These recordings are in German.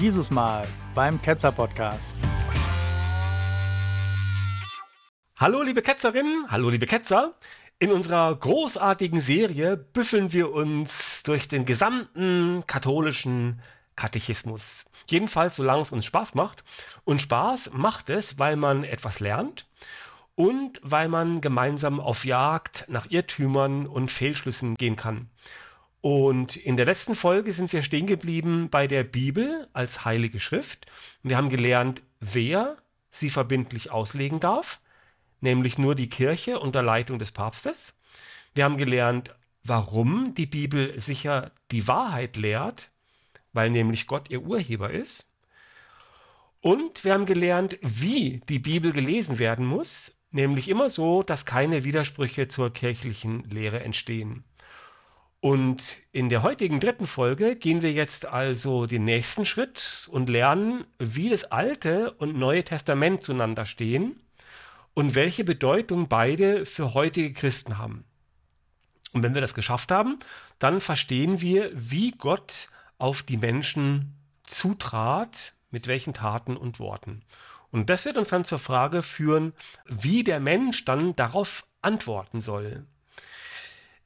Dieses Mal beim Ketzer Podcast. Hallo liebe Ketzerinnen, hallo liebe Ketzer. In unserer großartigen Serie büffeln wir uns durch den gesamten katholischen Katechismus. Jedenfalls, solange es uns Spaß macht. Und Spaß macht es, weil man etwas lernt und weil man gemeinsam auf Jagd nach Irrtümern und Fehlschlüssen gehen kann. Und in der letzten Folge sind wir stehen geblieben bei der Bibel als heilige Schrift. Wir haben gelernt, wer sie verbindlich auslegen darf, nämlich nur die Kirche unter Leitung des Papstes. Wir haben gelernt, warum die Bibel sicher die Wahrheit lehrt, weil nämlich Gott ihr Urheber ist. Und wir haben gelernt, wie die Bibel gelesen werden muss, nämlich immer so, dass keine Widersprüche zur kirchlichen Lehre entstehen. Und in der heutigen dritten Folge gehen wir jetzt also den nächsten Schritt und lernen, wie das Alte und Neue Testament zueinander stehen und welche Bedeutung beide für heutige Christen haben. Und wenn wir das geschafft haben, dann verstehen wir, wie Gott auf die Menschen zutrat, mit welchen Taten und Worten. Und das wird uns dann zur Frage führen, wie der Mensch dann darauf antworten soll.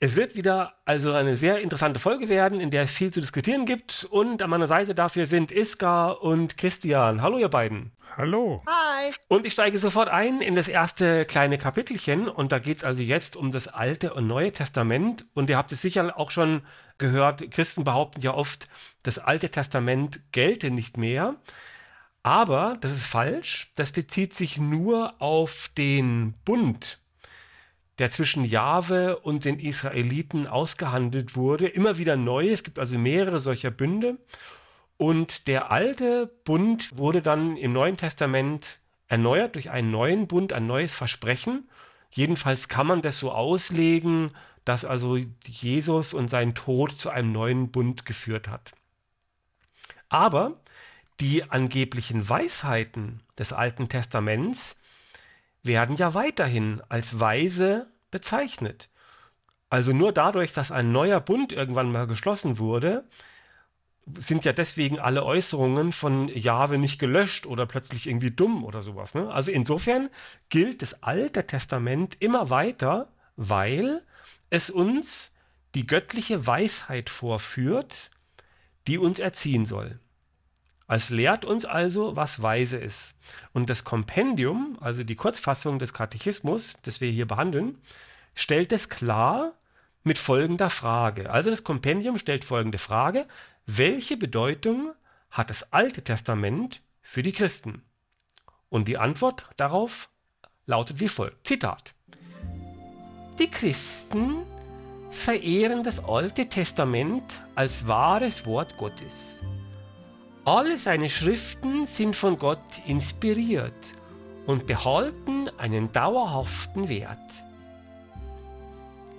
Es wird wieder also eine sehr interessante Folge werden, in der es viel zu diskutieren gibt. Und an meiner Seite dafür sind Iska und Christian. Hallo, ihr beiden. Hallo. Hi. Und ich steige sofort ein in das erste kleine Kapitelchen. Und da geht es also jetzt um das Alte und Neue Testament. Und ihr habt es sicher auch schon gehört, Christen behaupten ja oft, das Alte Testament gelte nicht mehr. Aber das ist falsch. Das bezieht sich nur auf den Bund, der zwischen Jahwe und den Israeliten ausgehandelt wurde. Immer wieder neu. Es gibt also mehrere solcher Bünde. Und der alte Bund wurde dann im Neuen Testament erneuert durch einen neuen Bund, ein neues Versprechen. Jedenfalls kann man das so auslegen, dass also Jesus und sein Tod zu einem neuen Bund geführt hat. Aber die angeblichen Weisheiten des Alten Testaments werden ja weiterhin als weise bezeichnet. Also nur dadurch, dass ein neuer Bund irgendwann mal geschlossen wurde, sind ja deswegen alle Äußerungen von Jahwe nicht gelöscht oder plötzlich irgendwie dumm oder sowas. Ne? Also insofern gilt das Alte Testament immer weiter, weil es uns die göttliche Weisheit vorführt, die uns erziehen soll. Es lehrt uns also, was weise ist. Und das Kompendium, also die Kurzfassung des Katechismus, das wir hier behandeln, stellt es klar mit folgender Frage. Also das Kompendium stellt folgende Frage. Welche Bedeutung hat das Alte Testament für die Christen? Und die Antwort darauf lautet wie folgt. Zitat. Die Christen verehren das Alte Testament als wahres Wort Gottes. Alle seine Schriften sind von Gott inspiriert und behalten einen dauerhaften Wert.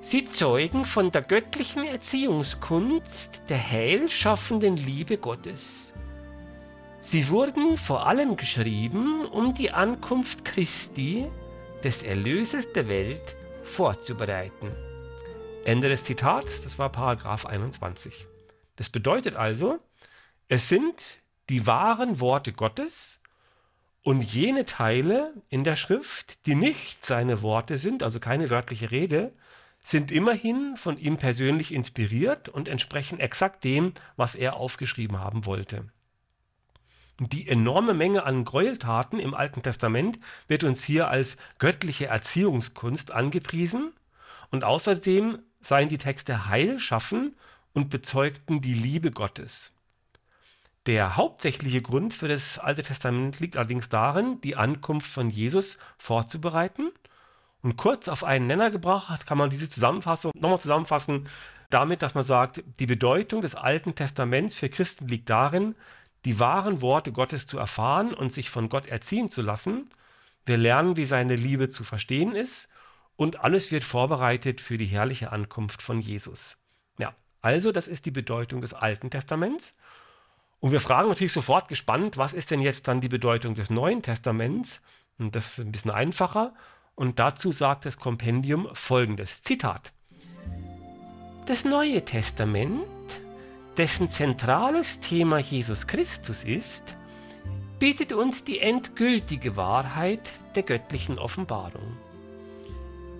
Sie zeugen von der göttlichen Erziehungskunst der heilschaffenden Liebe Gottes. Sie wurden vor allem geschrieben, um die Ankunft Christi, des Erlösers der Welt, vorzubereiten. Ende des Zitats, das war Paragraph 21. Das bedeutet also, es sind die wahren Worte Gottes und jene Teile in der Schrift, die nicht seine Worte sind, also keine wörtliche Rede, sind immerhin von ihm persönlich inspiriert und entsprechen exakt dem, was er aufgeschrieben haben wollte. Die enorme Menge an Gräueltaten im Alten Testament wird uns hier als göttliche Erziehungskunst angepriesen und außerdem seien die Texte heil schaffen und bezeugten die Liebe Gottes. Der hauptsächliche Grund für das Alte Testament liegt allerdings darin, die Ankunft von Jesus vorzubereiten. Und kurz auf einen Nenner gebracht kann man diese Zusammenfassung nochmal zusammenfassen damit, dass man sagt, die Bedeutung des Alten Testaments für Christen liegt darin, die wahren Worte Gottes zu erfahren und sich von Gott erziehen zu lassen. Wir lernen, wie seine Liebe zu verstehen ist und alles wird vorbereitet für die herrliche Ankunft von Jesus. Ja, also das ist die Bedeutung des Alten Testaments. Und wir fragen natürlich sofort gespannt, was ist denn jetzt dann die Bedeutung des Neuen Testaments? Und das ist ein bisschen einfacher. Und dazu sagt das Kompendium folgendes: Zitat. Das Neue Testament dessen zentrales Thema Jesus Christus ist, bietet uns die endgültige Wahrheit der göttlichen Offenbarung.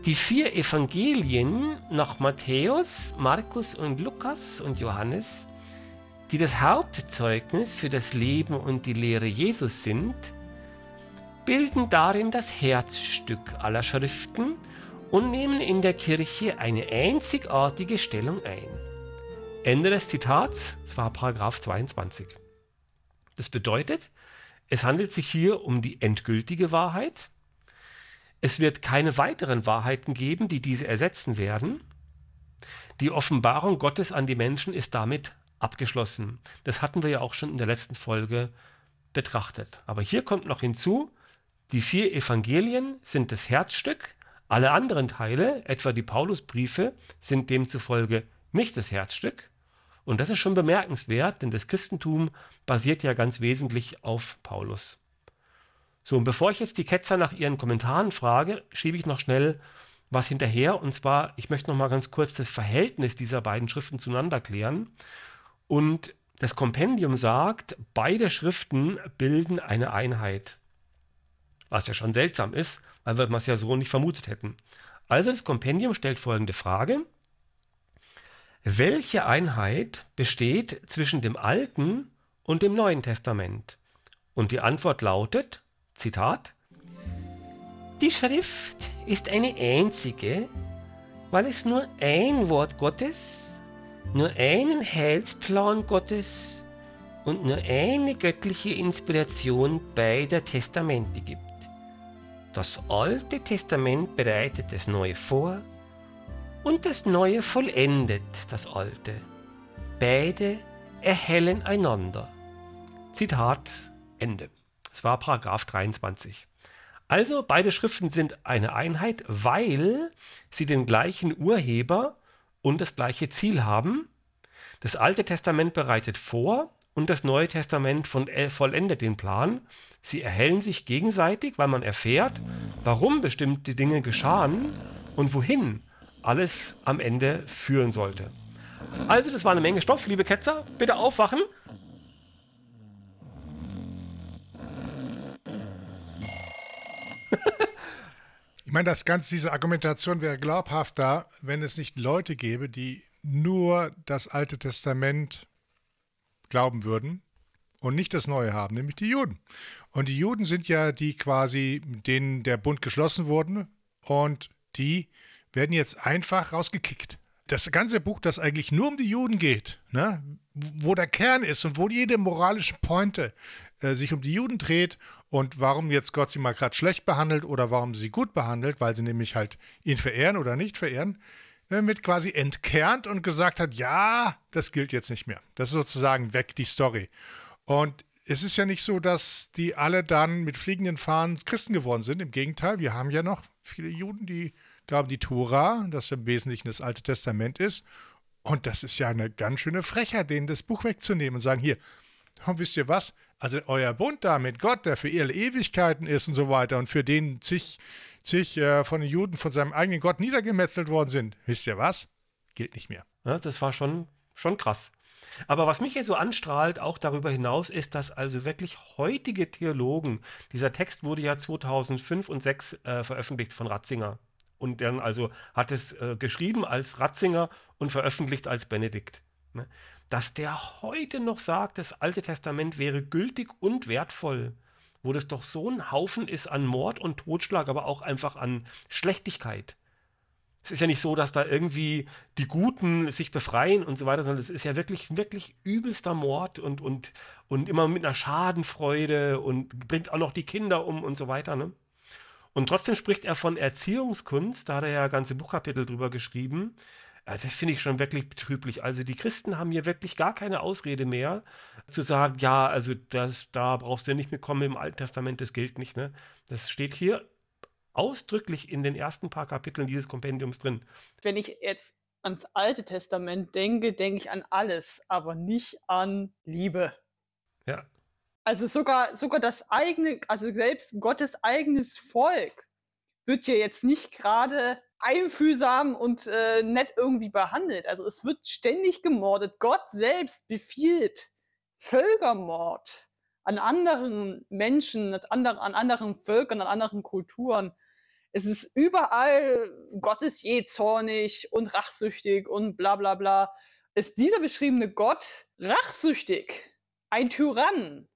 Die vier Evangelien nach Matthäus, Markus und Lukas und Johannes, die das Hauptzeugnis für das Leben und die Lehre Jesus sind, bilden darin das Herzstück aller Schriften und nehmen in der Kirche eine einzigartige Stellung ein. Ende des Zitats, das war Paragraph 22. Das bedeutet, es handelt sich hier um die endgültige Wahrheit. Es wird keine weiteren Wahrheiten geben, die diese ersetzen werden. Die Offenbarung Gottes an die Menschen ist damit abgeschlossen. Das hatten wir ja auch schon in der letzten Folge betrachtet. Aber hier kommt noch hinzu, die vier Evangelien sind das Herzstück, alle anderen Teile, etwa die Paulusbriefe, sind demzufolge nicht das Herzstück. Und das ist schon bemerkenswert, denn das Christentum basiert ja ganz wesentlich auf Paulus. So, und bevor ich jetzt die Ketzer nach ihren Kommentaren frage, schiebe ich noch schnell was hinterher. Und zwar, ich möchte noch mal ganz kurz das Verhältnis dieser beiden Schriften zueinander klären. Und das Kompendium sagt, beide Schriften bilden eine Einheit. Was ja schon seltsam ist, weil wir es ja so nicht vermutet hätten. Also das Kompendium stellt folgende Frage. Welche Einheit besteht zwischen dem Alten und dem Neuen Testament? Und die Antwort lautet, Zitat, Die Schrift ist eine einzige, weil es nur ein Wort Gottes, nur einen Heilsplan Gottes und nur eine göttliche Inspiration beider Testamente gibt. Das Alte Testament bereitet das Neue vor und das Neue vollendet das Alte. Beide erhellen einander. Zitat Ende. Das war Paragraph 23. Also beide Schriften sind eine Einheit, weil sie den gleichen Urheber und das gleiche Ziel haben. Das Alte Testament bereitet vor und das Neue Testament vollendet den Plan. Sie erhellen sich gegenseitig, weil man erfährt, warum bestimmte Dinge geschahen und wohin alles am Ende führen sollte. Also, das war eine Menge Stoff, liebe Ketzer. Bitte aufwachen. ich meine, das Ganze, diese Argumentation wäre glaubhafter, wenn es nicht Leute gäbe, die nur das Alte Testament glauben würden und nicht das Neue haben, nämlich die Juden. Und die Juden sind ja die quasi, denen der Bund geschlossen wurde und die werden jetzt einfach rausgekickt. Das ganze Buch, das eigentlich nur um die Juden geht, ne, wo der Kern ist und wo jede moralische Pointe äh, sich um die Juden dreht und warum jetzt Gott sie mal gerade schlecht behandelt oder warum sie gut behandelt, weil sie nämlich halt ihn verehren oder nicht verehren, ne, wird quasi entkernt und gesagt hat, ja, das gilt jetzt nicht mehr. Das ist sozusagen weg, die Story. Und es ist ja nicht so, dass die alle dann mit fliegenden Fahnen Christen geworden sind. Im Gegenteil, wir haben ja noch viele Juden, die glauben die Tora, das im Wesentlichen das Alte Testament ist. Und das ist ja eine ganz schöne Frechheit, denen das Buch wegzunehmen und sagen, hier, und wisst ihr was? Also euer Bund da mit Gott, der für ihre Ewigkeiten ist und so weiter und für den zig, zig äh, von den Juden von seinem eigenen Gott niedergemetzelt worden sind, wisst ihr was? Gilt nicht mehr. Ja, das war schon, schon krass. Aber was mich hier so anstrahlt, auch darüber hinaus, ist, dass also wirklich heutige Theologen, dieser Text wurde ja 2005 und 2006 äh, veröffentlicht von Ratzinger. Und dann also hat es äh, geschrieben als Ratzinger und veröffentlicht als Benedikt. Ne? Dass der heute noch sagt, das Alte Testament wäre gültig und wertvoll, wo das doch so ein Haufen ist an Mord und Totschlag, aber auch einfach an Schlechtigkeit. Es ist ja nicht so, dass da irgendwie die Guten sich befreien und so weiter, sondern es ist ja wirklich, wirklich übelster Mord und, und, und immer mit einer Schadenfreude und bringt auch noch die Kinder um und so weiter. Ne? Und trotzdem spricht er von Erziehungskunst, da hat er ja ganze Buchkapitel drüber geschrieben. Das finde ich schon wirklich betrüblich. Also die Christen haben hier wirklich gar keine Ausrede mehr, zu sagen, ja, also das, da brauchst du nicht mitkommen im Alten Testament, das gilt nicht. Ne? Das steht hier ausdrücklich in den ersten paar Kapiteln dieses Kompendiums drin. Wenn ich jetzt ans Alte Testament denke, denke ich an alles, aber nicht an Liebe. Ja. Also sogar, sogar das eigene, also selbst Gottes eigenes Volk wird ja jetzt nicht gerade einfühlsam und äh, nett irgendwie behandelt. Also es wird ständig gemordet. Gott selbst befiehlt Völkermord an anderen Menschen, an anderen Völkern, an anderen Kulturen. Es ist überall, Gott ist je zornig und rachsüchtig und bla bla bla. Ist dieser beschriebene Gott rachsüchtig? Ein Tyrann?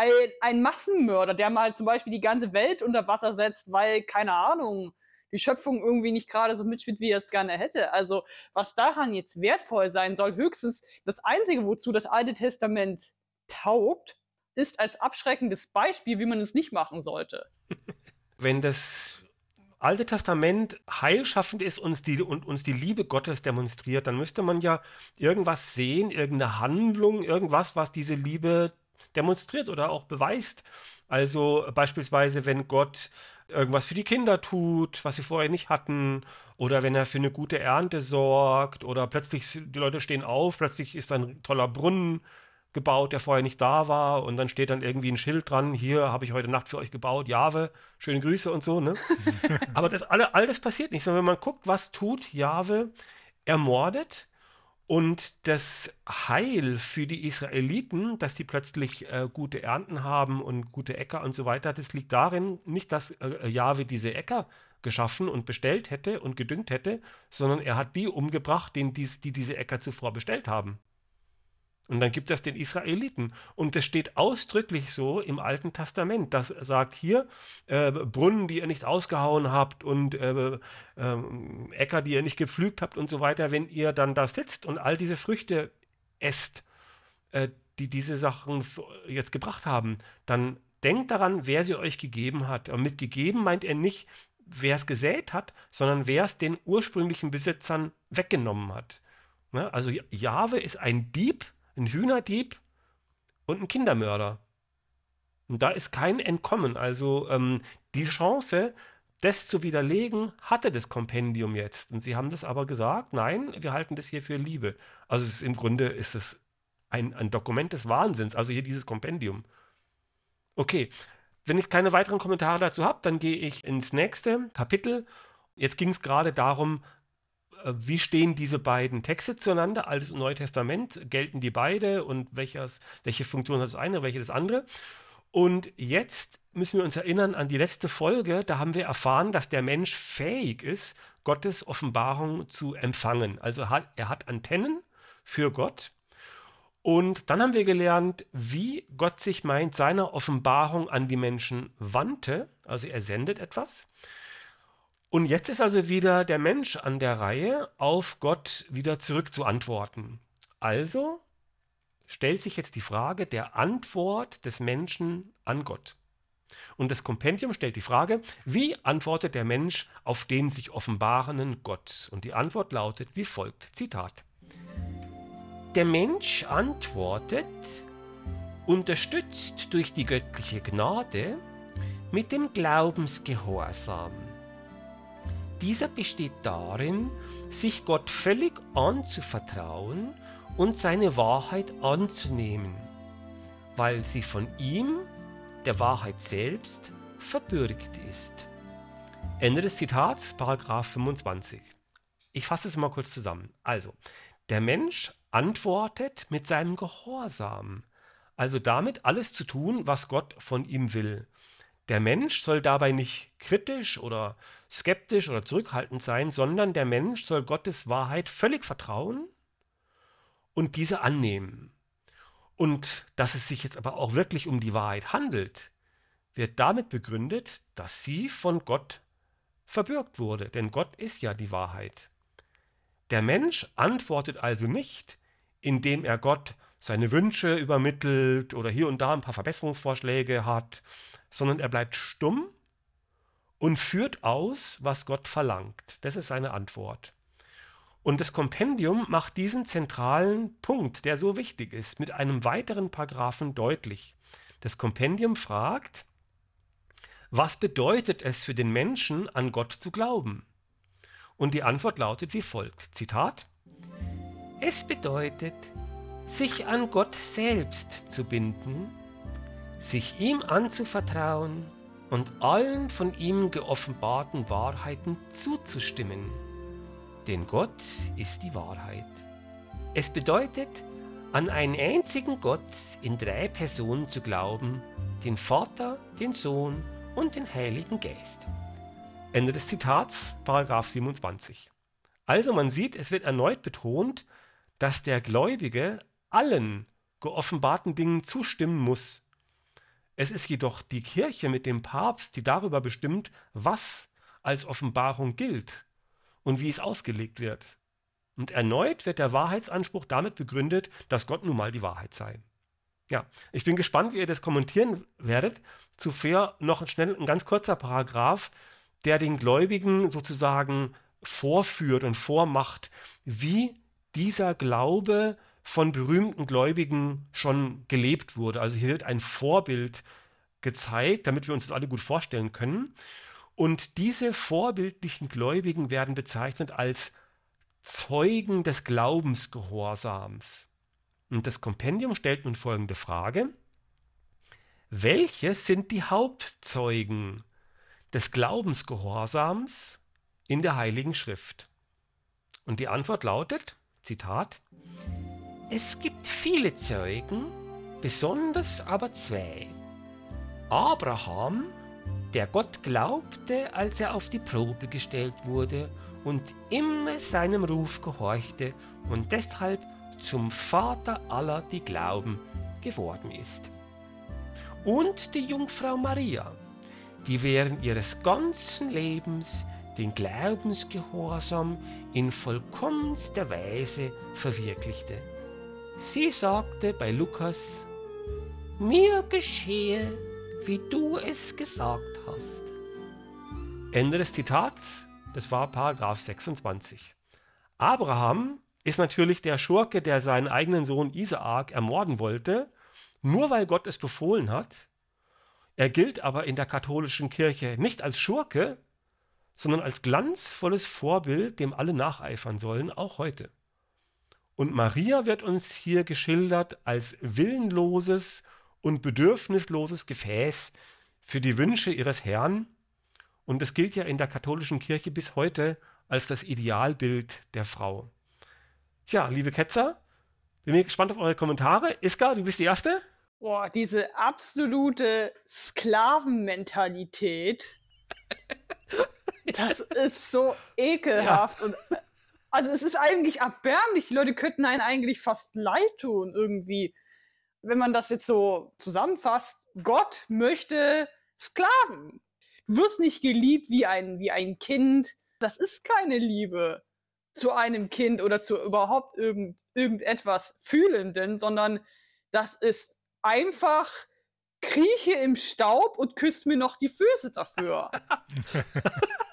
Ein, ein Massenmörder, der mal zum Beispiel die ganze Welt unter Wasser setzt, weil, keine Ahnung, die Schöpfung irgendwie nicht gerade so mitspielt, wie er es gerne hätte. Also, was daran jetzt wertvoll sein soll, höchstens das Einzige, wozu das Alte Testament taugt, ist als abschreckendes Beispiel, wie man es nicht machen sollte. Wenn das Alte Testament heilschaffend ist und uns, die, und uns die Liebe Gottes demonstriert, dann müsste man ja irgendwas sehen, irgendeine Handlung, irgendwas, was diese Liebe demonstriert oder auch beweist. Also beispielsweise, wenn Gott irgendwas für die Kinder tut, was sie vorher nicht hatten, oder wenn er für eine gute Ernte sorgt, oder plötzlich die Leute stehen auf, plötzlich ist ein toller Brunnen gebaut, der vorher nicht da war, und dann steht dann irgendwie ein Schild dran, hier habe ich heute Nacht für euch gebaut, Jahwe, schöne Grüße und so, ne? Aber das alle, all das passiert nicht, sondern wenn man guckt, was tut Jahwe, ermordet und das Heil für die Israeliten, dass sie plötzlich äh, gute Ernten haben und gute Äcker und so weiter, das liegt darin, nicht, dass äh, Jahwe diese Äcker geschaffen und bestellt hätte und gedüngt hätte, sondern er hat die umgebracht, die, die diese Äcker zuvor bestellt haben. Und dann gibt es den Israeliten. Und das steht ausdrücklich so im Alten Testament. Das sagt hier, äh, Brunnen, die ihr nicht ausgehauen habt und äh, äh, Äcker, die ihr nicht gepflügt habt und so weiter. Wenn ihr dann da sitzt und all diese Früchte esst, äh, die diese Sachen jetzt gebracht haben, dann denkt daran, wer sie euch gegeben hat. Und mit gegeben meint er nicht, wer es gesät hat, sondern wer es den ursprünglichen Besitzern weggenommen hat. Ne? Also Jahwe ist ein Dieb, ein Hühnerdieb und ein Kindermörder. Und da ist kein Entkommen. Also ähm, die Chance, das zu widerlegen, hatte das Kompendium jetzt. Und sie haben das aber gesagt, nein, wir halten das hier für Liebe. Also ist, im Grunde ist es ein, ein Dokument des Wahnsinns, also hier dieses Kompendium. Okay, wenn ich keine weiteren Kommentare dazu habe, dann gehe ich ins nächste Kapitel. Jetzt ging es gerade darum, wie stehen diese beiden Texte zueinander, Altes und Neues Testament, gelten die beide und welches, welche Funktion hat das eine, welche das andere? Und jetzt müssen wir uns erinnern an die letzte Folge, da haben wir erfahren, dass der Mensch fähig ist, Gottes Offenbarung zu empfangen. Also er hat Antennen für Gott. Und dann haben wir gelernt, wie Gott sich meint, seiner Offenbarung an die Menschen wandte. Also er sendet etwas. Und jetzt ist also wieder der Mensch an der Reihe, auf Gott wieder zurückzuantworten. Also stellt sich jetzt die Frage der Antwort des Menschen an Gott. Und das Kompendium stellt die Frage, wie antwortet der Mensch auf den sich offenbarenden Gott? Und die Antwort lautet wie folgt, Zitat. Der Mensch antwortet, unterstützt durch die göttliche Gnade, mit dem Glaubensgehorsam dieser besteht darin, sich Gott völlig anzuvertrauen und seine Wahrheit anzunehmen, weil sie von ihm, der Wahrheit selbst, verbürgt ist. Ende des Zitats, Paragraph 25. Ich fasse es mal kurz zusammen. Also, der Mensch antwortet mit seinem Gehorsam, also damit alles zu tun, was Gott von ihm will. Der Mensch soll dabei nicht kritisch oder skeptisch oder zurückhaltend sein, sondern der Mensch soll Gottes Wahrheit völlig vertrauen und diese annehmen. Und dass es sich jetzt aber auch wirklich um die Wahrheit handelt, wird damit begründet, dass sie von Gott verbürgt wurde, denn Gott ist ja die Wahrheit. Der Mensch antwortet also nicht, indem er Gott seine Wünsche übermittelt oder hier und da ein paar Verbesserungsvorschläge hat, sondern er bleibt stumm und führt aus, was Gott verlangt. Das ist seine Antwort. Und das Kompendium macht diesen zentralen Punkt, der so wichtig ist, mit einem weiteren Paragraphen deutlich. Das Kompendium fragt, was bedeutet es für den Menschen, an Gott zu glauben? Und die Antwort lautet wie folgt, Zitat, Es bedeutet, sich an Gott selbst zu binden, sich ihm anzuvertrauen und allen von ihm geoffenbarten Wahrheiten zuzustimmen. Denn Gott ist die Wahrheit. Es bedeutet, an einen einzigen Gott in drei Personen zu glauben, den Vater, den Sohn und den Heiligen Geist. Ende des Zitats, Paragraph 27. Also man sieht, es wird erneut betont, dass der Gläubige allen geoffenbarten Dingen zustimmen muss. Es ist jedoch die Kirche mit dem Papst, die darüber bestimmt, was als Offenbarung gilt und wie es ausgelegt wird. Und erneut wird der Wahrheitsanspruch damit begründet, dass Gott nun mal die Wahrheit sei. Ja, ich bin gespannt, wie ihr das kommentieren werdet. Zuvor noch schnell ein ganz kurzer Paragraph, der den Gläubigen sozusagen vorführt und vormacht, wie dieser Glaube von berühmten Gläubigen schon gelebt wurde. Also hier wird ein Vorbild gezeigt, damit wir uns das alle gut vorstellen können. Und diese vorbildlichen Gläubigen werden bezeichnet als Zeugen des Glaubensgehorsams. Und das Kompendium stellt nun folgende Frage. Welche sind die Hauptzeugen des Glaubensgehorsams in der Heiligen Schrift? Und die Antwort lautet, Zitat, Es gibt viele Zeugen, besonders aber zwei. Abraham, der Gott glaubte, als er auf die Probe gestellt wurde und immer seinem Ruf gehorchte und deshalb zum Vater aller, die glauben, geworden ist. Und die Jungfrau Maria, die während ihres ganzen Lebens den Glaubensgehorsam in vollkommenster Weise verwirklichte. Sie sagte bei Lukas, mir geschehe, wie du es gesagt hast. Ende des Zitats das war Paragraph 26. Abraham ist natürlich der Schurke, der seinen eigenen Sohn Isaak ermorden wollte, nur weil Gott es befohlen hat. Er gilt aber in der katholischen Kirche nicht als Schurke, sondern als glanzvolles Vorbild, dem alle nacheifern sollen, auch heute. Und Maria wird uns hier geschildert als willenloses und bedürfnisloses Gefäß für die Wünsche ihres Herrn, und es gilt ja in der katholischen Kirche bis heute als das Idealbild der Frau. Ja, liebe Ketzer, bin mir gespannt auf eure Kommentare. Iska, du bist die Erste. Boah, diese absolute Sklavenmentalität. das ist so ekelhaft. Ja. Und, also es ist eigentlich erbärmlich. Die Leute könnten einen eigentlich fast leid tun irgendwie. Wenn man das jetzt so zusammenfasst, Gott möchte Sklaven wirst nicht geliebt wie ein, wie ein Kind. Das ist keine Liebe zu einem Kind oder zu überhaupt irgend, irgendetwas Fühlenden, sondern das ist einfach krieche im Staub und küsst mir noch die Füße dafür.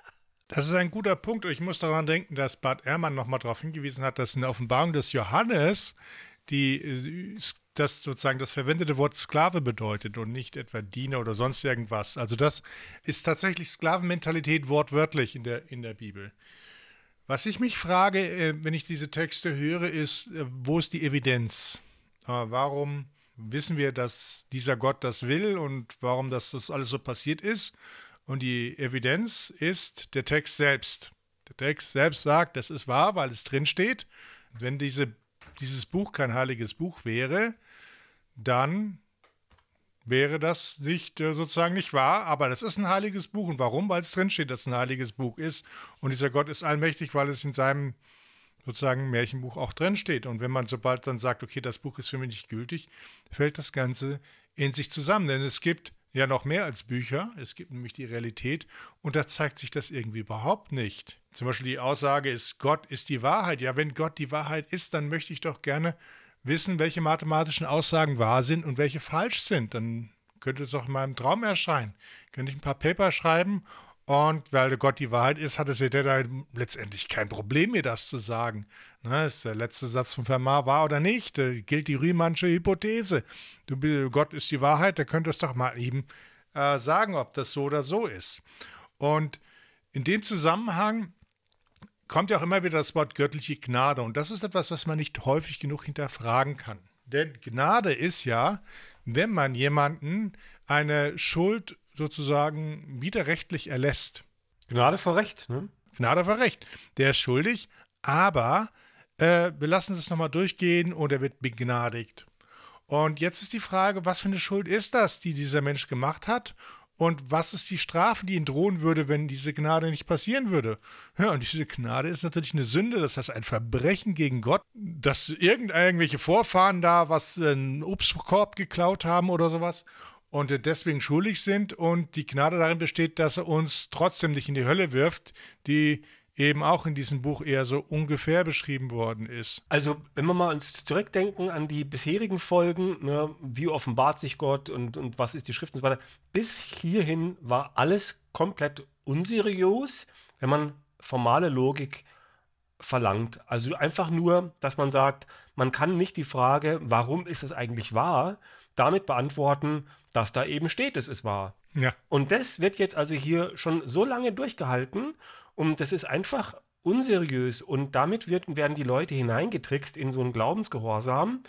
Das ist ein guter Punkt. Ich muss daran denken, dass Bart Ehrmann nochmal darauf hingewiesen hat, dass in der Offenbarung des Johannes die äh, das sozusagen das verwendete Wort Sklave bedeutet und nicht etwa Diener oder sonst irgendwas. Also das ist tatsächlich Sklavenmentalität wortwörtlich in der, in der Bibel. Was ich mich frage, äh, wenn ich diese Texte höre, ist, äh, wo ist die Evidenz? Warum wissen wir, dass dieser Gott das will und warum das, das alles so passiert ist? Und die Evidenz ist der Text selbst. Der Text selbst sagt, das ist wahr, weil es drin steht. Wenn diese dieses Buch kein heiliges Buch wäre, dann wäre das nicht äh, sozusagen nicht wahr, aber das ist ein heiliges Buch. Und warum? Weil es drinsteht, dass es ein heiliges Buch ist. Und dieser Gott ist allmächtig, weil es in seinem sozusagen Märchenbuch auch drinsteht. Und wenn man sobald dann sagt, okay, das Buch ist für mich nicht gültig, fällt das Ganze in sich zusammen. Denn es gibt ja noch mehr als Bücher. Es gibt nämlich die Realität und da zeigt sich das irgendwie überhaupt nicht. Zum Beispiel die Aussage ist, Gott ist die Wahrheit. Ja, wenn Gott die Wahrheit ist, dann möchte ich doch gerne wissen, welche mathematischen Aussagen wahr sind und welche falsch sind. Dann könnte es doch in meinem Traum erscheinen. Könnte ich ein paar Paper schreiben und weil Gott die Wahrheit ist, hat es ja da letztendlich kein Problem, mir das zu sagen. Ne, ist der letzte Satz von Fermat wahr oder nicht? Da gilt die Riemannsche Hypothese. Du, Gott ist die Wahrheit, da könnte es doch mal eben äh, sagen, ob das so oder so ist. Und in dem Zusammenhang kommt ja auch immer wieder das Wort göttliche Gnade. Und das ist etwas, was man nicht häufig genug hinterfragen kann. Denn Gnade ist ja, wenn man jemanden eine Schuld sozusagen widerrechtlich erlässt. Gnade vor Recht, ne? Gnade vor Recht. Der ist schuldig, aber äh, wir lassen es nochmal durchgehen und er wird begnadigt. Und jetzt ist die Frage, was für eine Schuld ist das, die dieser Mensch gemacht hat? Und was ist die Strafe, die ihn drohen würde, wenn diese Gnade nicht passieren würde? Ja, und diese Gnade ist natürlich eine Sünde, das heißt ein Verbrechen gegen Gott, dass irgendwelche Vorfahren da was einen Obstkorb geklaut haben oder sowas und deswegen schuldig sind und die Gnade darin besteht, dass er uns trotzdem nicht in die Hölle wirft, die eben auch in diesem Buch eher so ungefähr beschrieben worden ist. Also, wenn wir mal uns zurückdenken an die bisherigen Folgen, ne, wie offenbart sich Gott und, und was ist die Schrift und so weiter, bis hierhin war alles komplett unseriös, wenn man formale Logik verlangt. Also einfach nur, dass man sagt, man kann nicht die Frage, warum ist es eigentlich wahr, damit beantworten, dass da eben steht, es ist wahr. Ja. Und das wird jetzt also hier schon so lange durchgehalten und das ist einfach unseriös und damit wird, werden die Leute hineingetrickst in so einen Glaubensgehorsam.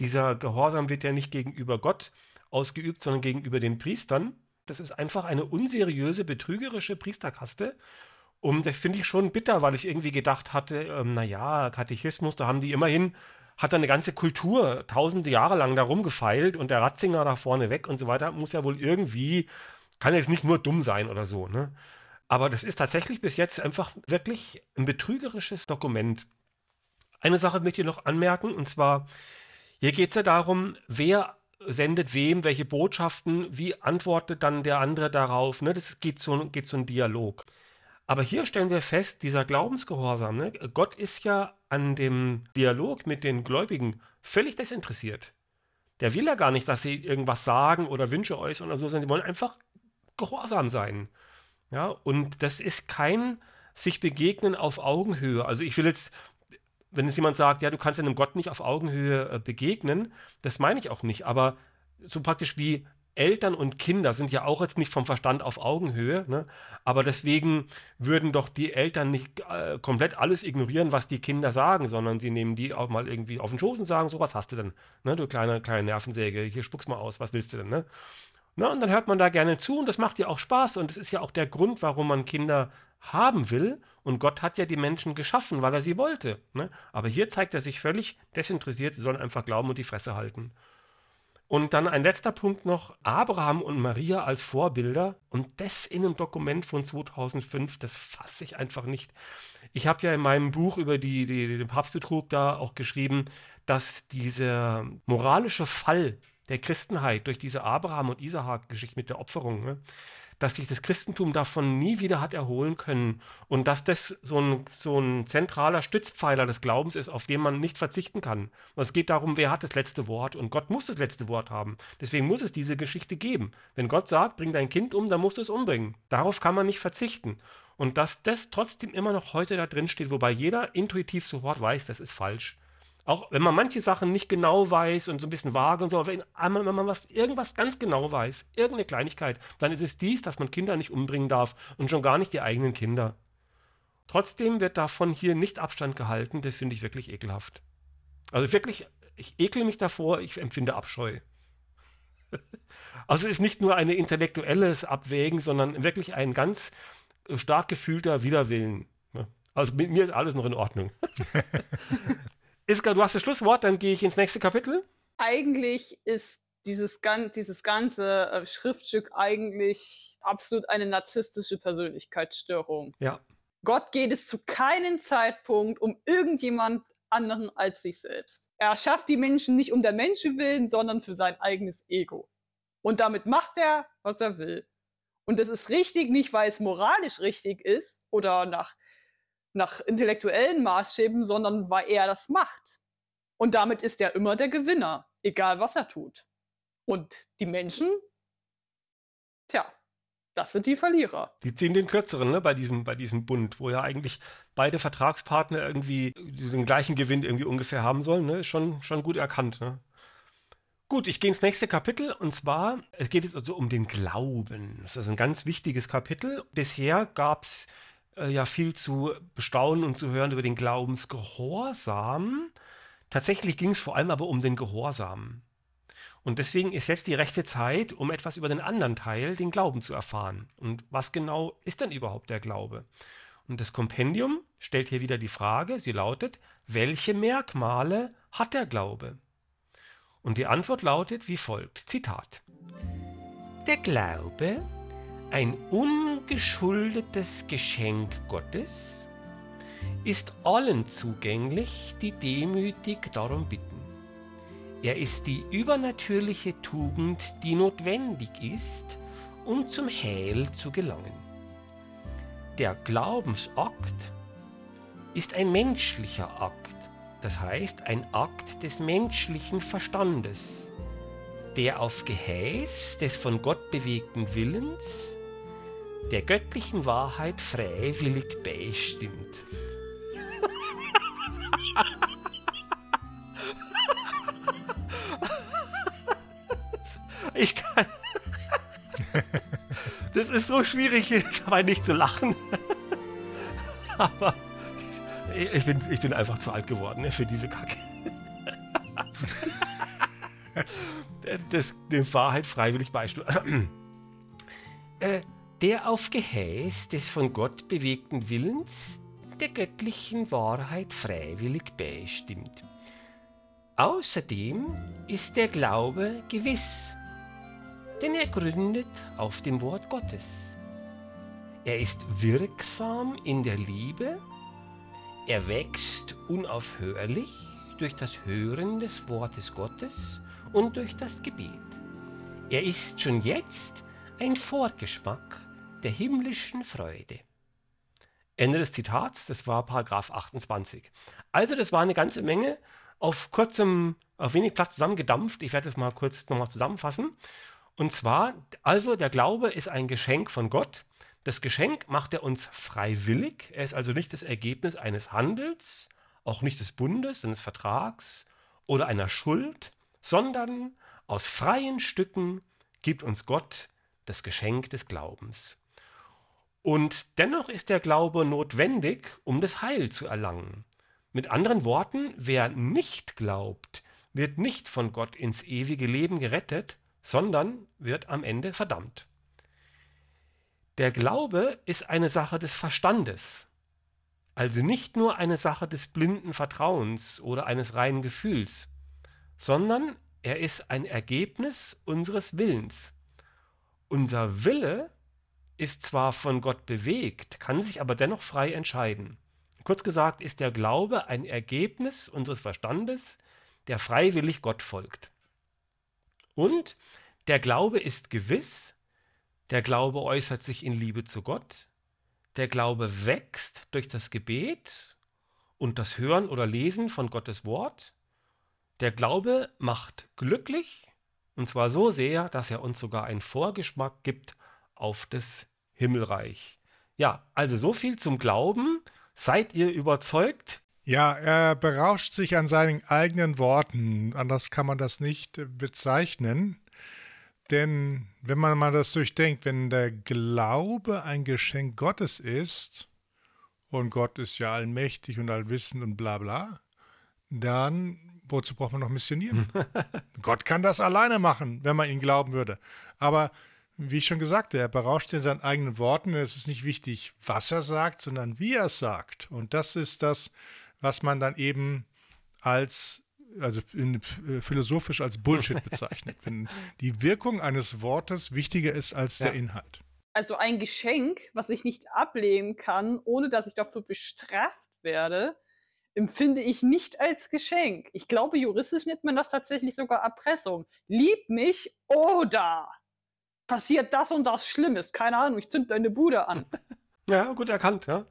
Dieser Gehorsam wird ja nicht gegenüber Gott ausgeübt, sondern gegenüber den Priestern. Das ist einfach eine unseriöse, betrügerische Priesterkaste. Und das finde ich schon bitter, weil ich irgendwie gedacht hatte, ähm, naja, Katechismus, da haben die immerhin, hat da eine ganze Kultur tausende Jahre lang da rumgefeilt und der Ratzinger da vorne weg und so weiter, muss ja wohl irgendwie, kann jetzt nicht nur dumm sein oder so, ne? Aber das ist tatsächlich bis jetzt einfach wirklich ein betrügerisches Dokument. Eine Sache möchte ich noch anmerken, und zwar, hier geht es ja darum, wer sendet wem welche Botschaften, wie antwortet dann der andere darauf. Ne? Das geht so, geht so ein Dialog. Aber hier stellen wir fest, dieser Glaubensgehorsam, ne? Gott ist ja an dem Dialog mit den Gläubigen völlig desinteressiert. Der will ja gar nicht, dass sie irgendwas sagen oder Wünsche äußern oder so, sondern sie wollen einfach gehorsam sein. Ja, und das ist kein sich begegnen auf Augenhöhe. Also ich will jetzt, wenn jetzt jemand sagt, ja, du kannst einem Gott nicht auf Augenhöhe äh, begegnen, das meine ich auch nicht, aber so praktisch wie Eltern und Kinder sind ja auch jetzt nicht vom Verstand auf Augenhöhe, ne? aber deswegen würden doch die Eltern nicht äh, komplett alles ignorieren, was die Kinder sagen, sondern sie nehmen die auch mal irgendwie auf den Schoß und sagen, so was hast du denn, ne? du kleine, kleine Nervensäge, hier spuck's mal aus, was willst du denn, ne? Ne? Und dann hört man da gerne zu und das macht ja auch Spaß und das ist ja auch der Grund, warum man Kinder haben will. Und Gott hat ja die Menschen geschaffen, weil er sie wollte. Ne? Aber hier zeigt er sich völlig desinteressiert, sie sollen einfach glauben und die Fresse halten. Und dann ein letzter Punkt noch, Abraham und Maria als Vorbilder und das in einem Dokument von 2005, das fasse ich einfach nicht. Ich habe ja in meinem Buch über die, die, den Papstbetrug da auch geschrieben, dass dieser moralische Fall der Christenheit durch diese Abraham- und Isaak-Geschichte mit der Opferung, ne, dass sich das Christentum davon nie wieder hat erholen können und dass das so ein, so ein zentraler Stützpfeiler des Glaubens ist, auf den man nicht verzichten kann. Und es geht darum, wer hat das letzte Wort und Gott muss das letzte Wort haben. Deswegen muss es diese Geschichte geben. Wenn Gott sagt, bring dein Kind um, dann musst du es umbringen. Darauf kann man nicht verzichten. Und dass das trotzdem immer noch heute da drin steht, wobei jeder intuitiv sofort weiß, das ist falsch. Auch wenn man manche Sachen nicht genau weiß und so ein bisschen vage und so, wenn, wenn man was, irgendwas ganz genau weiß, irgendeine Kleinigkeit, dann ist es dies, dass man Kinder nicht umbringen darf und schon gar nicht die eigenen Kinder. Trotzdem wird davon hier nicht Abstand gehalten, das finde ich wirklich ekelhaft. Also wirklich, ich ekel mich davor, ich empfinde Abscheu. also es ist nicht nur ein intellektuelles Abwägen, sondern wirklich ein ganz stark gefühlter Widerwillen. Also mit mir ist alles noch in Ordnung. Iska, du hast das Schlusswort, dann gehe ich ins nächste Kapitel. Eigentlich ist dieses, dieses ganze äh, Schriftstück eigentlich absolut eine narzisstische Persönlichkeitsstörung. Ja. Gott geht es zu keinem Zeitpunkt um irgendjemand anderen als sich selbst. Er schafft die Menschen nicht um der Menschen willen, sondern für sein eigenes Ego. Und damit macht er, was er will. Und das ist richtig, nicht weil es moralisch richtig ist oder nach nach intellektuellen Maßstäben, sondern weil er das macht. Und damit ist er immer der Gewinner, egal was er tut. Und die Menschen, tja, das sind die Verlierer. Die ziehen den kürzeren, ne, bei diesem, bei diesem Bund, wo ja eigentlich beide Vertragspartner irgendwie den gleichen Gewinn irgendwie ungefähr haben sollen, ne, schon, schon gut erkannt, ne. Gut, ich gehe ins nächste Kapitel und zwar, es geht jetzt also um den Glauben. Das ist ein ganz wichtiges Kapitel. Bisher gab es äh, ja viel zu bestaunen und zu hören über den Glaubensgehorsam. Tatsächlich ging es vor allem aber um den Gehorsam. Und deswegen ist jetzt die rechte Zeit, um etwas über den anderen Teil, den Glauben zu erfahren. Und was genau ist denn überhaupt der Glaube? Und das Kompendium stellt hier wieder die Frage, sie lautet, welche Merkmale hat der Glaube? Und die Antwort lautet wie folgt, Zitat. Der Glaube, ein ungeschuldetes Geschenk Gottes, ist allen zugänglich, die demütig darum bitten. Er ist die übernatürliche Tugend, die notwendig ist, um zum Heil zu gelangen. Der Glaubensakt ist ein menschlicher Akt, das heißt ein Akt des menschlichen Verstandes, der auf Geheiß des von Gott bewegten Willens der göttlichen Wahrheit freiwillig beistimmt. Ich kann. Das ist so schwierig, dabei nicht zu lachen. Aber ich bin, ich bin einfach zu alt geworden für diese Kacke. Das, die Wahrheit freiwillig beistimmt. Also, äh, der auf Geheiß des von Gott bewegten Willens der göttlichen Wahrheit freiwillig beistimmt. Außerdem ist der Glaube gewiss denn er gründet auf dem Wort Gottes. Er ist wirksam in der Liebe, er wächst unaufhörlich durch das Hören des Wortes Gottes und durch das Gebet. Er ist schon jetzt ein Vorgeschmack der himmlischen Freude. Ende des Zitats, das war Paragraph 28. Also das war eine ganze Menge auf kurzem, auf wenig Platz zusammengedampft. Ich werde es mal kurz nochmal zusammenfassen. Und zwar, also der Glaube ist ein Geschenk von Gott. Das Geschenk macht er uns freiwillig. Er ist also nicht das Ergebnis eines Handels, auch nicht des Bundes, eines Vertrags oder einer Schuld, sondern aus freien Stücken gibt uns Gott das Geschenk des Glaubens. Und dennoch ist der Glaube notwendig, um das Heil zu erlangen. Mit anderen Worten, wer nicht glaubt, wird nicht von Gott ins ewige Leben gerettet, sondern wird am Ende verdammt. Der Glaube ist eine Sache des Verstandes, also nicht nur eine Sache des blinden Vertrauens oder eines reinen Gefühls, sondern er ist ein Ergebnis unseres Willens. Unser Wille ist zwar von Gott bewegt, kann sich aber dennoch frei entscheiden. Kurz gesagt ist der Glaube ein Ergebnis unseres Verstandes, der freiwillig Gott folgt. Und der Glaube ist gewiss, der Glaube äußert sich in Liebe zu Gott, der Glaube wächst durch das Gebet und das Hören oder Lesen von Gottes Wort. Der Glaube macht glücklich, und zwar so sehr, dass er uns sogar einen Vorgeschmack gibt auf das Himmelreich. Ja, also so viel zum Glauben. Seid ihr überzeugt? Ja, er berauscht sich an seinen eigenen Worten. Anders kann man das nicht bezeichnen. Denn wenn man mal das durchdenkt, wenn der Glaube ein Geschenk Gottes ist, und Gott ist ja allmächtig und allwissend und bla bla, dann wozu braucht man noch missionieren? Gott kann das alleine machen, wenn man ihn glauben würde. Aber wie ich schon gesagt, er berauscht in seinen eigenen Worten. Es ist nicht wichtig, was er sagt, sondern wie er es sagt. Und das ist das, was man dann eben als also in, philosophisch als Bullshit bezeichnet, wenn die Wirkung eines Wortes wichtiger ist als ja. der Inhalt. Also ein Geschenk, was ich nicht ablehnen kann, ohne dass ich dafür bestraft werde, empfinde ich nicht als Geschenk. Ich glaube, juristisch nennt man das tatsächlich sogar Erpressung. Lieb mich oder passiert das und das Schlimmes. Keine Ahnung, ich zünd deine Bude an. Ja, gut erkannt, ja.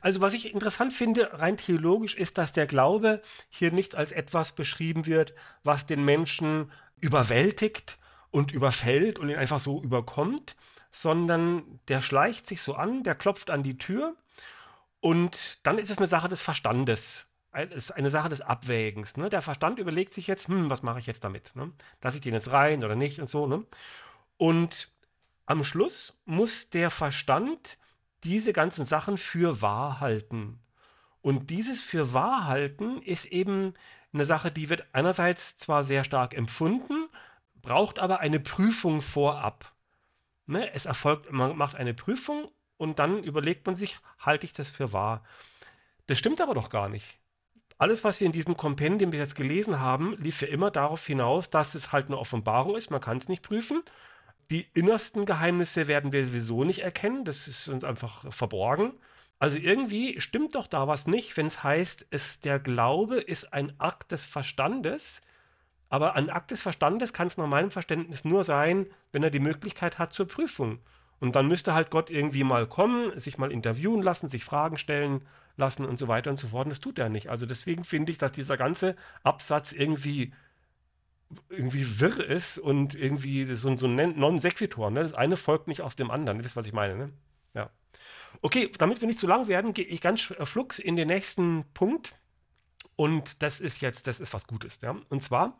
Also was ich interessant finde, rein theologisch, ist, dass der Glaube hier nicht als etwas beschrieben wird, was den Menschen überwältigt und überfällt und ihn einfach so überkommt, sondern der schleicht sich so an, der klopft an die Tür und dann ist es eine Sache des Verstandes. Es ist eine Sache des Abwägens. Ne? Der Verstand überlegt sich jetzt, hm, was mache ich jetzt damit? Ne? Lasse ich den jetzt rein oder nicht und so. Ne? Und am Schluss muss der Verstand diese ganzen Sachen für wahr halten. Und dieses für wahr halten ist eben eine Sache, die wird einerseits zwar sehr stark empfunden, braucht aber eine Prüfung vorab. Ne? Es erfolgt, man macht eine Prüfung und dann überlegt man sich, halte ich das für wahr? Das stimmt aber doch gar nicht. Alles, was wir in diesem Kompendium bis jetzt gelesen haben, lief ja immer darauf hinaus, dass es halt eine Offenbarung ist, man kann es nicht prüfen. Die innersten Geheimnisse werden wir sowieso nicht erkennen, das ist uns einfach verborgen. Also irgendwie stimmt doch da was nicht, wenn es heißt, der Glaube ist ein Akt des Verstandes. Aber ein Akt des Verstandes kann es nach meinem Verständnis nur sein, wenn er die Möglichkeit hat zur Prüfung. Und dann müsste halt Gott irgendwie mal kommen, sich mal interviewen lassen, sich Fragen stellen lassen und so weiter und so fort. Und das tut er nicht. Also deswegen finde ich, dass dieser ganze Absatz irgendwie irgendwie wirr ist und irgendwie so, so ein non sequitur. Ne? Das eine folgt nicht aus dem anderen. Ihr wisst, was ich meine, ne? Ja. Okay, damit wir nicht zu lang werden, gehe ich ganz flugs in den nächsten Punkt. Und das ist jetzt, das ist was Gutes. Ja? Und zwar,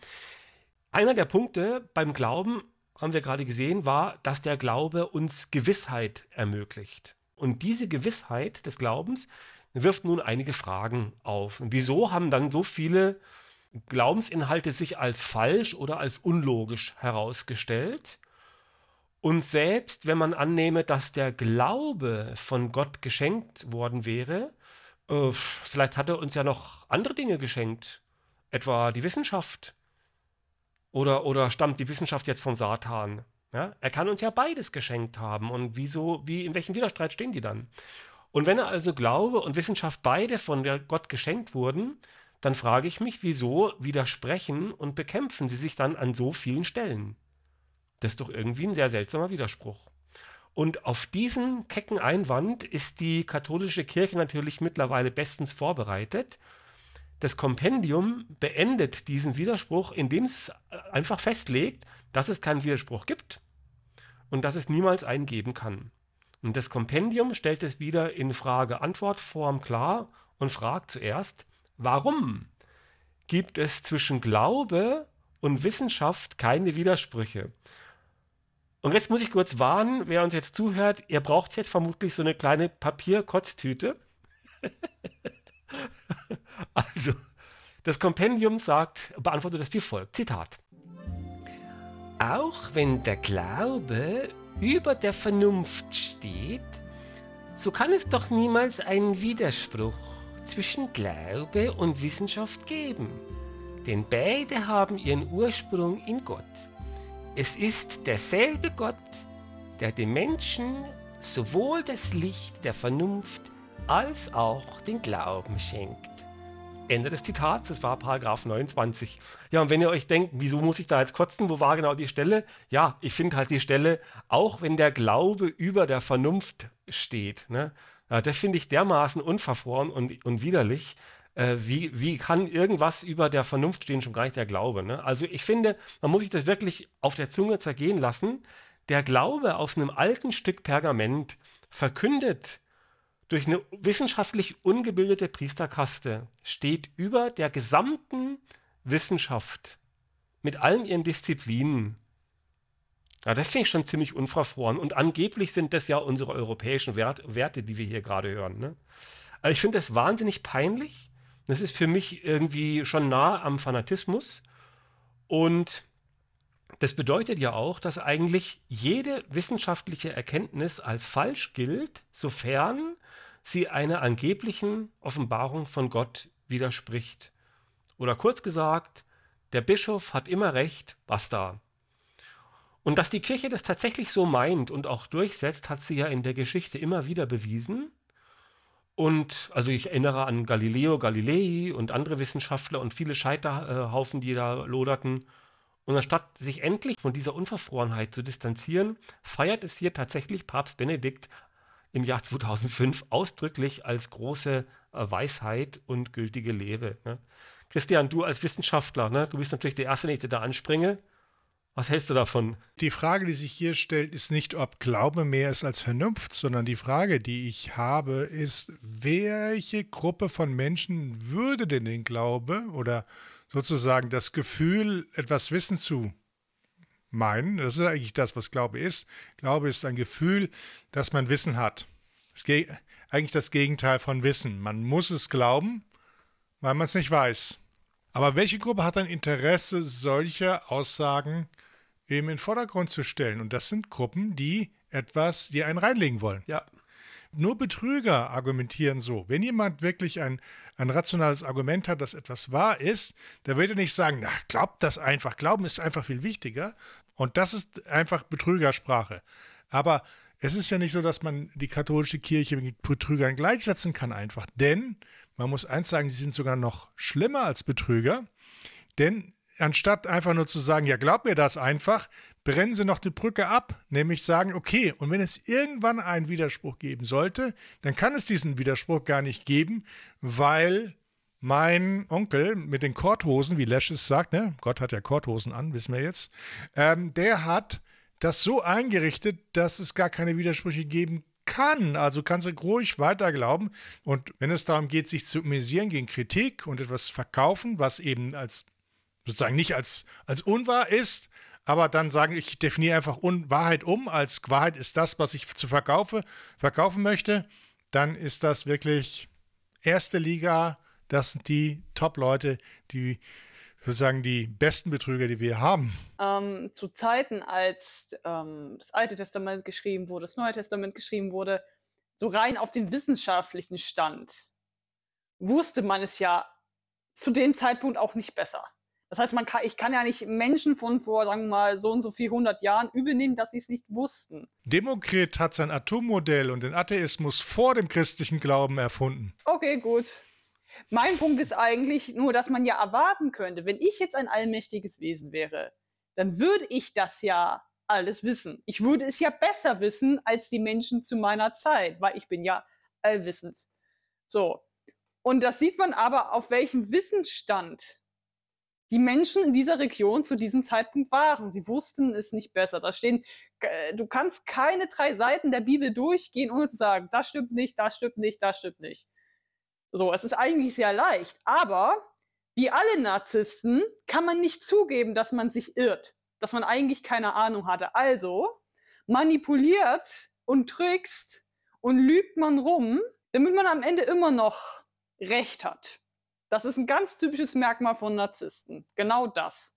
einer der Punkte beim Glauben, haben wir gerade gesehen, war, dass der Glaube uns Gewissheit ermöglicht. Und diese Gewissheit des Glaubens wirft nun einige Fragen auf. Und wieso haben dann so viele Glaubensinhalte sich als falsch oder als unlogisch herausgestellt? Und selbst wenn man annehme, dass der Glaube von Gott geschenkt worden wäre, äh, vielleicht hat er uns ja noch andere Dinge geschenkt, etwa die Wissenschaft. Oder, oder stammt die Wissenschaft jetzt von Satan? Ja? Er kann uns ja beides geschenkt haben. Und wieso, wie, in welchem Widerstreit stehen die dann? Und wenn er also Glaube und Wissenschaft beide von Gott geschenkt wurden, dann frage ich mich, wieso widersprechen und bekämpfen sie sich dann an so vielen Stellen? Das ist doch irgendwie ein sehr seltsamer Widerspruch. Und auf diesen kecken Einwand ist die katholische Kirche natürlich mittlerweile bestens vorbereitet. Das Kompendium beendet diesen Widerspruch, indem es einfach festlegt, dass es keinen Widerspruch gibt und dass es niemals einen geben kann. Und das Kompendium stellt es wieder in Frage-Antwort-Form klar und fragt zuerst, warum gibt es zwischen Glaube und Wissenschaft keine Widersprüche? Und jetzt muss ich kurz warnen, wer uns jetzt zuhört, ihr braucht jetzt vermutlich so eine kleine Papierkotztüte. also, das Kompendium sagt, beantwortet das wie folgt: Zitat. Auch wenn der Glaube über der Vernunft steht, so kann es doch niemals einen Widerspruch zwischen Glaube und Wissenschaft geben. Denn beide haben ihren Ursprung in Gott. Es ist derselbe Gott, der dem Menschen sowohl das Licht der Vernunft als auch den Glauben schenkt. Ende des Zitats, das war Paragraph 29. Ja, und wenn ihr euch denkt, wieso muss ich da jetzt kotzen, wo war genau die Stelle? Ja, ich finde halt die Stelle, auch wenn der Glaube über der Vernunft steht. Ne? Ja, das finde ich dermaßen unverfroren und, und widerlich. Äh, wie, wie kann irgendwas über der Vernunft stehen, schon gar nicht der Glaube? Ne? Also ich finde, man muss sich das wirklich auf der Zunge zergehen lassen. Der Glaube aus einem alten Stück Pergament verkündet durch eine wissenschaftlich ungebildete Priesterkaste steht über der gesamten Wissenschaft mit allen ihren Disziplinen. Ja, das finde ich schon ziemlich unverfroren. Und angeblich sind das ja unsere europäischen Wert, Werte, die wir hier gerade hören. Ne? Also ich finde das wahnsinnig peinlich das ist für mich irgendwie schon nah am Fanatismus. Und das bedeutet ja auch, dass eigentlich jede wissenschaftliche Erkenntnis als falsch gilt, sofern sie einer angeblichen Offenbarung von Gott widerspricht. Oder kurz gesagt, der Bischof hat immer recht, basta. Und dass die Kirche das tatsächlich so meint und auch durchsetzt, hat sie ja in der Geschichte immer wieder bewiesen. Und also ich erinnere an Galileo Galilei und andere Wissenschaftler und viele Scheiterhaufen, die da loderten. Und anstatt sich endlich von dieser Unverfrorenheit zu distanzieren, feiert es hier tatsächlich Papst Benedikt im Jahr 2005 ausdrücklich als große Weisheit und gültige Lehre. Ne? Christian, du als Wissenschaftler, ne, du bist natürlich der Erste, den ich dir da anspringe. Was hältst du davon? Die Frage, die sich hier stellt, ist nicht, ob Glaube mehr ist als Vernunft, sondern die Frage, die ich habe, ist, welche Gruppe von Menschen würde denn den Glaube oder sozusagen das Gefühl, etwas wissen zu meinen? Das ist eigentlich das, was Glaube ist. Glaube ist ein Gefühl, dass man Wissen hat. Das eigentlich das Gegenteil von Wissen. Man muss es glauben, weil man es nicht weiß. Aber welche Gruppe hat ein Interesse, solche Aussagen eben in den Vordergrund zu stellen. Und das sind Gruppen, die etwas, die einen reinlegen wollen. Ja. Nur Betrüger argumentieren so. Wenn jemand wirklich ein, ein rationales Argument hat, dass etwas wahr ist, dann wird er nicht sagen, na, glaubt das einfach. Glauben ist einfach viel wichtiger. Und das ist einfach Betrügersprache. Aber es ist ja nicht so, dass man die katholische Kirche mit Betrügern gleichsetzen kann einfach. Denn, man muss eins sagen, sie sind sogar noch schlimmer als Betrüger. Denn anstatt einfach nur zu sagen, ja, glaub mir das einfach, brennen sie noch die Brücke ab, nämlich sagen, okay, und wenn es irgendwann einen Widerspruch geben sollte, dann kann es diesen Widerspruch gar nicht geben, weil mein Onkel mit den Korthosen, wie Lesch es sagt, ne, Gott hat ja Korthosen an, wissen wir jetzt, ähm, der hat das so eingerichtet, dass es gar keine Widersprüche geben kann. Also kannst du ruhig weiter glauben. Und wenn es darum geht, sich zu amüsieren gegen Kritik und etwas verkaufen, was eben als sozusagen nicht als, als unwahr ist, aber dann sagen, ich definiere einfach Unwahrheit um, als Wahrheit ist das, was ich zu verkaufe, verkaufen möchte, dann ist das wirklich erste Liga. Das sind die Top-Leute, die sozusagen die besten Betrüger, die wir haben. Ähm, zu Zeiten, als ähm, das Alte Testament geschrieben wurde, das Neue Testament geschrieben wurde, so rein auf den wissenschaftlichen Stand, wusste man es ja zu dem Zeitpunkt auch nicht besser. Das heißt, man kann, ich kann ja nicht Menschen von vor, sagen wir mal, so und so viel hundert Jahren übelnehmen, dass sie es nicht wussten. Demokrit hat sein Atommodell und den Atheismus vor dem christlichen Glauben erfunden. Okay, gut. Mein Punkt ist eigentlich nur, dass man ja erwarten könnte, wenn ich jetzt ein allmächtiges Wesen wäre, dann würde ich das ja alles wissen. Ich würde es ja besser wissen als die Menschen zu meiner Zeit, weil ich bin ja allwissend. So. Und das sieht man aber, auf welchem Wissensstand die Menschen in dieser Region zu diesem Zeitpunkt waren. Sie wussten es nicht besser. Da stehen, äh, du kannst keine drei Seiten der Bibel durchgehen, ohne zu sagen, das stimmt nicht, das stimmt nicht, das stimmt nicht. So, es ist eigentlich sehr leicht. Aber wie alle Narzissten kann man nicht zugeben, dass man sich irrt, dass man eigentlich keine Ahnung hatte. Also manipuliert und trickst und lügt man rum, damit man am Ende immer noch Recht hat. Das ist ein ganz typisches Merkmal von Narzissten. Genau das.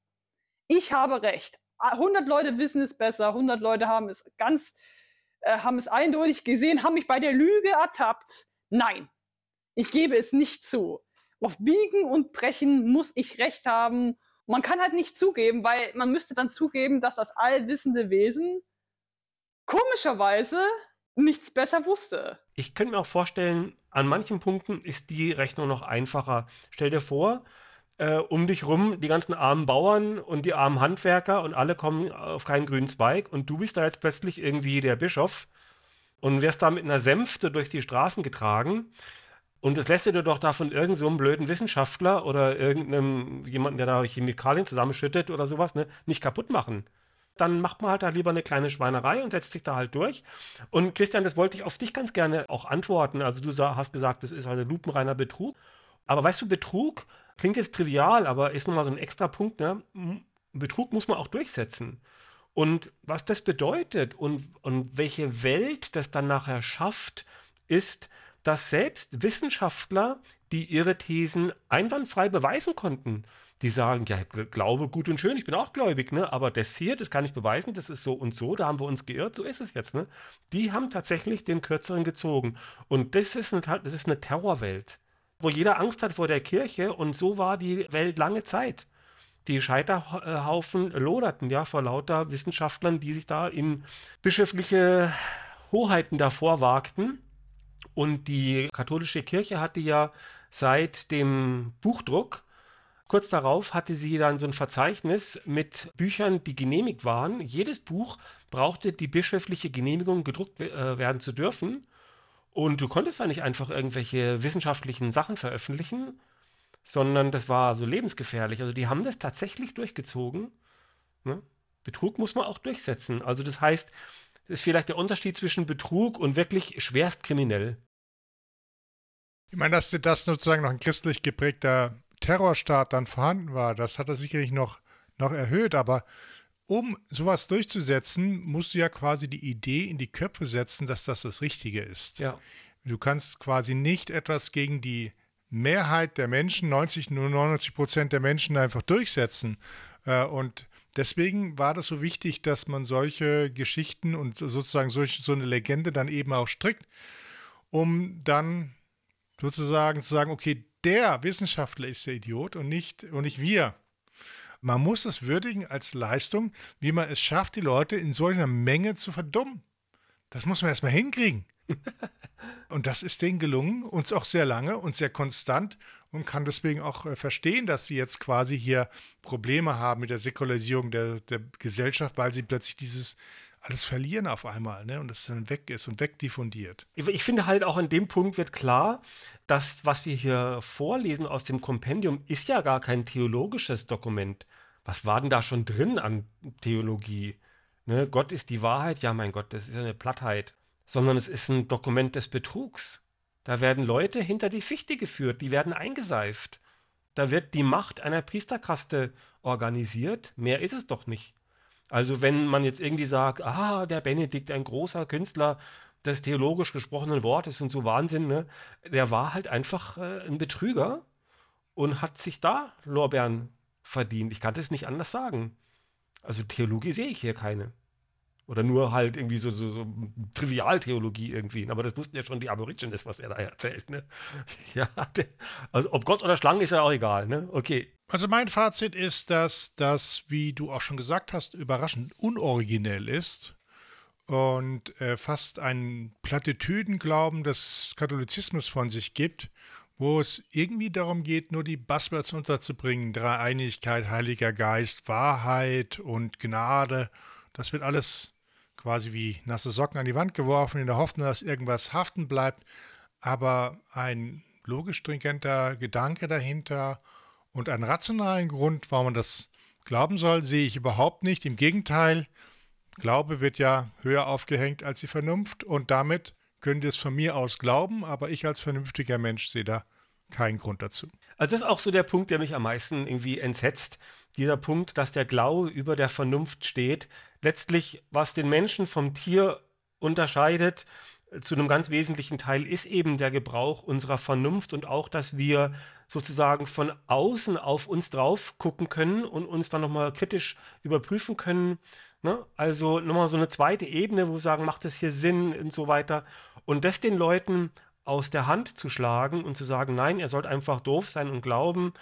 Ich habe recht. 100 Leute wissen es besser, 100 Leute haben es ganz, äh, haben es eindeutig gesehen, haben mich bei der Lüge ertappt. Nein, ich gebe es nicht zu. Auf Biegen und Brechen muss ich recht haben. Man kann halt nicht zugeben, weil man müsste dann zugeben, dass das allwissende Wesen komischerweise nichts besser wusste. Ich könnte mir auch vorstellen, an manchen Punkten ist die Rechnung noch einfacher. Stell dir vor, äh, um dich rum die ganzen armen Bauern und die armen Handwerker und alle kommen auf keinen grünen Zweig und du bist da jetzt plötzlich irgendwie der Bischof und wirst da mit einer Sänfte durch die Straßen getragen. Und das lässt dir doch da von irgendeinem so blöden Wissenschaftler oder irgendeinem jemanden, der da Chemikalien zusammenschüttet oder sowas, ne, nicht kaputt machen dann macht man halt da lieber eine kleine Schweinerei und setzt sich da halt durch. Und Christian, das wollte ich auf dich ganz gerne auch antworten. Also du hast gesagt, das ist halt ein lupenreiner Betrug. Aber weißt du, Betrug klingt jetzt trivial, aber ist nochmal so ein extra Punkt. Ne? Betrug muss man auch durchsetzen. Und was das bedeutet und, und welche Welt das dann nachher schafft, ist, dass selbst Wissenschaftler, die ihre Thesen einwandfrei beweisen konnten, die sagen, ja, Glaube gut und schön, ich bin auch gläubig, ne? aber das hier, das kann ich beweisen, das ist so und so, da haben wir uns geirrt, so ist es jetzt. Ne? Die haben tatsächlich den Kürzeren gezogen. Und das ist, eine, das ist eine Terrorwelt, wo jeder Angst hat vor der Kirche und so war die Welt lange Zeit. Die Scheiterhaufen loderten ja vor lauter Wissenschaftlern, die sich da in bischöfliche Hoheiten davor wagten. Und die katholische Kirche hatte ja seit dem Buchdruck Kurz darauf hatte sie dann so ein Verzeichnis mit Büchern, die genehmigt waren. Jedes Buch brauchte die bischöfliche Genehmigung, gedruckt äh, werden zu dürfen. Und du konntest da nicht einfach irgendwelche wissenschaftlichen Sachen veröffentlichen, sondern das war so lebensgefährlich. Also die haben das tatsächlich durchgezogen. Ne? Betrug muss man auch durchsetzen. Also das heißt, das ist vielleicht der Unterschied zwischen Betrug und wirklich schwerst kriminell. Ich meine, dass das sozusagen noch ein christlich geprägter Terrorstaat dann vorhanden war, das hat er sicherlich noch, noch erhöht, aber um sowas durchzusetzen, musst du ja quasi die Idee in die Köpfe setzen, dass das das Richtige ist. Ja. Du kannst quasi nicht etwas gegen die Mehrheit der Menschen, 90, nur 99 Prozent der Menschen einfach durchsetzen. Äh, und deswegen war das so wichtig, dass man solche Geschichten und sozusagen solch, so eine Legende dann eben auch strickt, um dann sozusagen zu sagen, okay, der Wissenschaftler ist der Idiot und nicht, und nicht wir. Man muss es würdigen als Leistung, wie man es schafft, die Leute in solcher Menge zu verdummen. Das muss man erstmal hinkriegen. und das ist denen gelungen, uns auch sehr lange und sehr konstant und kann deswegen auch äh, verstehen, dass sie jetzt quasi hier Probleme haben mit der Säkularisierung der, der Gesellschaft, weil sie plötzlich dieses alles verlieren auf einmal ne? und es dann weg ist und wegdiffundiert. Ich, ich finde halt auch an dem Punkt wird klar, dass was wir hier vorlesen aus dem Kompendium ist ja gar kein theologisches Dokument. Was war denn da schon drin an Theologie? Ne? Gott ist die Wahrheit, ja mein Gott, das ist ja eine Plattheit. Sondern es ist ein Dokument des Betrugs. Da werden Leute hinter die Fichte geführt, die werden eingeseift. Da wird die Macht einer Priesterkaste organisiert. Mehr ist es doch nicht. Also wenn man jetzt irgendwie sagt, ah, der Benedikt, ein großer Künstler des theologisch gesprochenen Wortes und so Wahnsinn, ne? der war halt einfach äh, ein Betrüger und hat sich da Lorbeeren verdient. Ich kann das nicht anders sagen. Also Theologie sehe ich hier keine. Oder nur halt irgendwie so, so, so Trivialtheologie irgendwie. Aber das wussten ja schon die Aborigines, was er da erzählt. Ne? Ja, also ob Gott oder Schlangen ist ja auch egal. Ne? Okay. Also mein Fazit ist, dass das, wie du auch schon gesagt hast, überraschend unoriginell ist und äh, fast einen Plattitüdenglauben des Katholizismus von sich gibt, wo es irgendwie darum geht, nur die Buzzwords unterzubringen. Dreieinigkeit, Heiliger Geist, Wahrheit und Gnade. Das wird alles quasi wie nasse Socken an die Wand geworfen, in der Hoffnung, dass irgendwas haften bleibt. Aber ein logisch stringenter Gedanke dahinter und einen rationalen Grund, warum man das glauben soll, sehe ich überhaupt nicht. Im Gegenteil, Glaube wird ja höher aufgehängt als die Vernunft und damit könnt ihr es von mir aus glauben, aber ich als vernünftiger Mensch sehe da keinen Grund dazu. Also das ist auch so der Punkt, der mich am meisten irgendwie entsetzt. Dieser Punkt, dass der Glaube über der Vernunft steht, letztlich, was den Menschen vom Tier unterscheidet, äh, zu einem ganz wesentlichen Teil ist eben der Gebrauch unserer Vernunft und auch, dass wir sozusagen von außen auf uns drauf gucken können und uns dann nochmal kritisch überprüfen können. Ne? Also nochmal so eine zweite Ebene, wo wir sagen, macht das hier Sinn und so weiter. Und das den Leuten aus der Hand zu schlagen und zu sagen, nein, ihr sollt einfach doof sein und glauben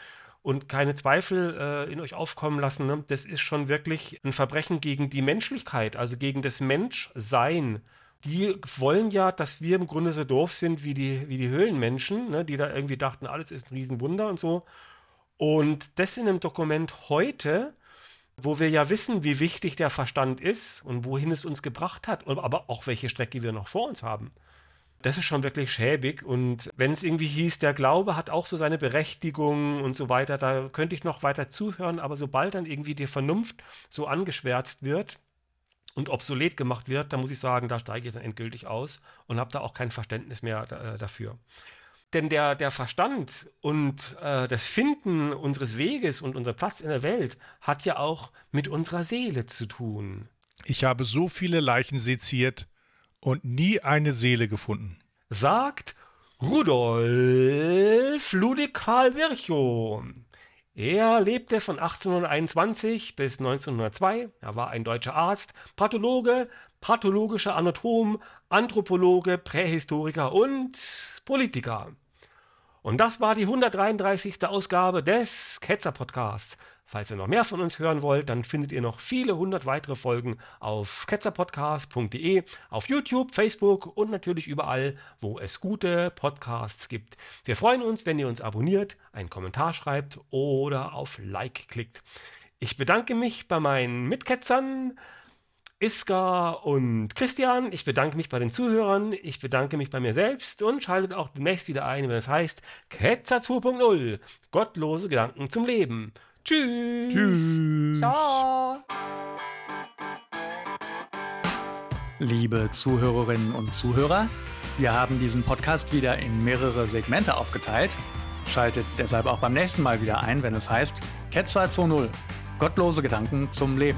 und keine Zweifel äh, in euch aufkommen lassen, ne? das ist schon wirklich ein Verbrechen gegen die Menschlichkeit, also gegen das Menschsein. Die wollen ja, dass wir im Grunde so doof sind wie die, wie die Höhlenmenschen, ne? die da irgendwie dachten, alles ist ein Riesenwunder und so. Und das in einem Dokument heute, wo wir ja wissen, wie wichtig der Verstand ist und wohin es uns gebracht hat, aber auch welche Strecke wir noch vor uns haben. Das ist schon wirklich schäbig. Und wenn es irgendwie hieß, der Glaube hat auch so seine Berechtigung und so weiter, da könnte ich noch weiter zuhören. Aber sobald dann irgendwie die Vernunft so angeschwärzt wird und obsolet gemacht wird, dann muss ich sagen, da steige ich dann endgültig aus und habe da auch kein Verständnis mehr äh, dafür. Denn der, der Verstand und äh, das Finden unseres Weges und unser Platz in der Welt hat ja auch mit unserer Seele zu tun. Ich habe so viele Leichen seziert, und nie eine Seele gefunden. Sagt Rudolf Ludwig Karl Virchow. Er lebte von 1821 bis 1902. Er war ein deutscher Arzt, Pathologe, pathologischer Anatom, Anthropologe, Prähistoriker und Politiker. Und das war die 133. Ausgabe des Ketzer Podcasts. Falls ihr noch mehr von uns hören wollt, dann findet ihr noch viele hundert weitere Folgen auf ketzerpodcast.de, auf YouTube, Facebook und natürlich überall, wo es gute Podcasts gibt. Wir freuen uns, wenn ihr uns abonniert, einen Kommentar schreibt oder auf Like klickt. Ich bedanke mich bei meinen Mitketzern. Iska und Christian. Ich bedanke mich bei den Zuhörern. Ich bedanke mich bei mir selbst und schaltet auch demnächst wieder ein, wenn es heißt Ketzer 2.0. Gottlose Gedanken zum Leben. Tschüss. Tschüss. Ciao. Liebe Zuhörerinnen und Zuhörer, wir haben diesen Podcast wieder in mehrere Segmente aufgeteilt. Schaltet deshalb auch beim nächsten Mal wieder ein, wenn es heißt Ketzer 2.0. Gottlose Gedanken zum Leben.